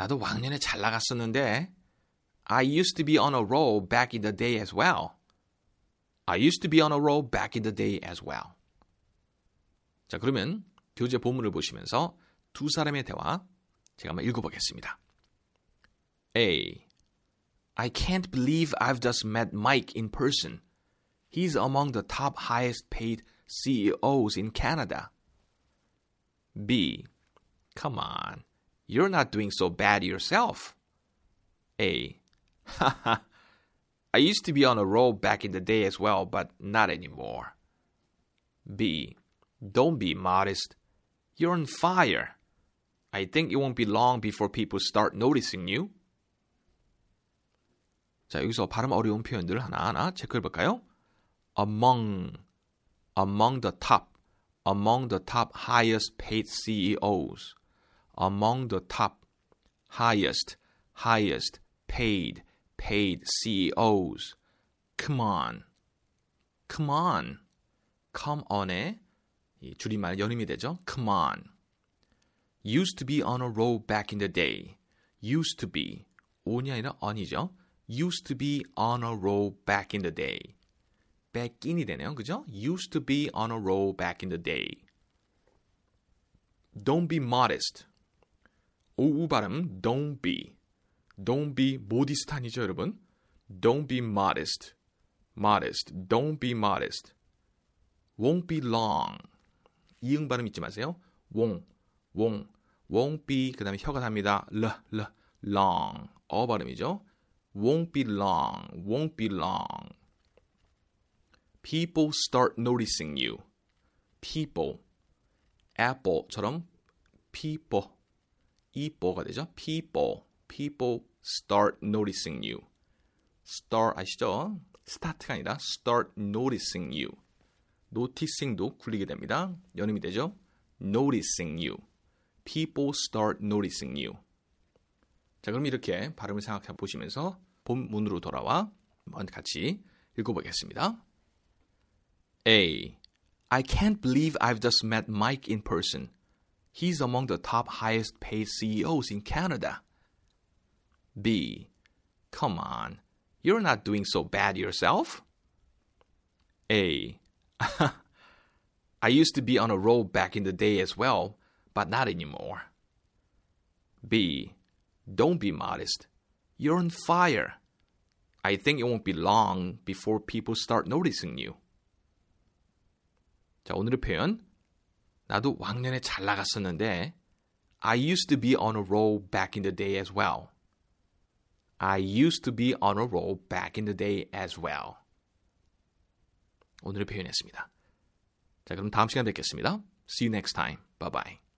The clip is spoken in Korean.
나도 왕년에 잘 나갔었는데 I used to be on a roll back in the day as well. I used to be on a roll back in the day as well. 자, 그러면 교재 본문을 보시면서 두 사람의 대화 제가 한번 읽어보겠습니다. A. I can't believe I've just met Mike in person. He's among the top highest paid CEOs in Canada. B. Come on. You're not doing so bad yourself. A. Haha. I used to be on a roll back in the day as well, but not anymore. B. Don't be modest. You're on fire. I think it won't be long before people start noticing you. 자, 여기서 발음 어려운 표현들 하나하나 체크해 볼까요? among, among the top, among the top highest paid CEOs, among the top highest, highest paid, paid CEOs. Come on, come on, come on의 이 줄임말 연임이 되죠. Come on. Used to be on a roll back in the day. Used to be. on이 아니라 on이죠. Used to be on a roll back in the day. back in이 되네요. 그죠? Used to be on a roll back in the day. Don't be modest. 오우 발음 don't be. Don't be 아니죠, 여러분? Don't be modest. Modest. Don't be modest. Won't be long. 이응 발음 잊지 마세요. won't, won't, won't be 그 다음에 혀가 답니다. l, l, long. 어 발음이죠. won't be long, won't be long. People start noticing you. People. Apple처럼 people. 이뽀가 되죠. People. People start noticing you. Start 아시죠? start가 아니라 start noticing you. noticing도 굴리게 됩니다. 연음이 되죠. noticing you. People start noticing you. 자, 그럼 이렇게 발음을 생각해 보시면서 본문으로 돌아와 한번 같이 읽어보겠습니다. A. I can't believe I've just met Mike in person. He's among the top highest paid CEOs in Canada. B. Come on. You're not doing so bad yourself? A. I used to be on a roll back in the day as well, but not anymore. B. Don't be modest. You're on fire. I think it won't be long before people start noticing you. 자, 오늘의 표현. 나도 왕년에 잘 나갔었는데 I used to be on a roll back in the day as well. I used to be on a roll back in the day as well. 오늘의 표현이었습니다. 자, 그럼 다음 시간에 뵙겠습니다. See you next time. Bye bye.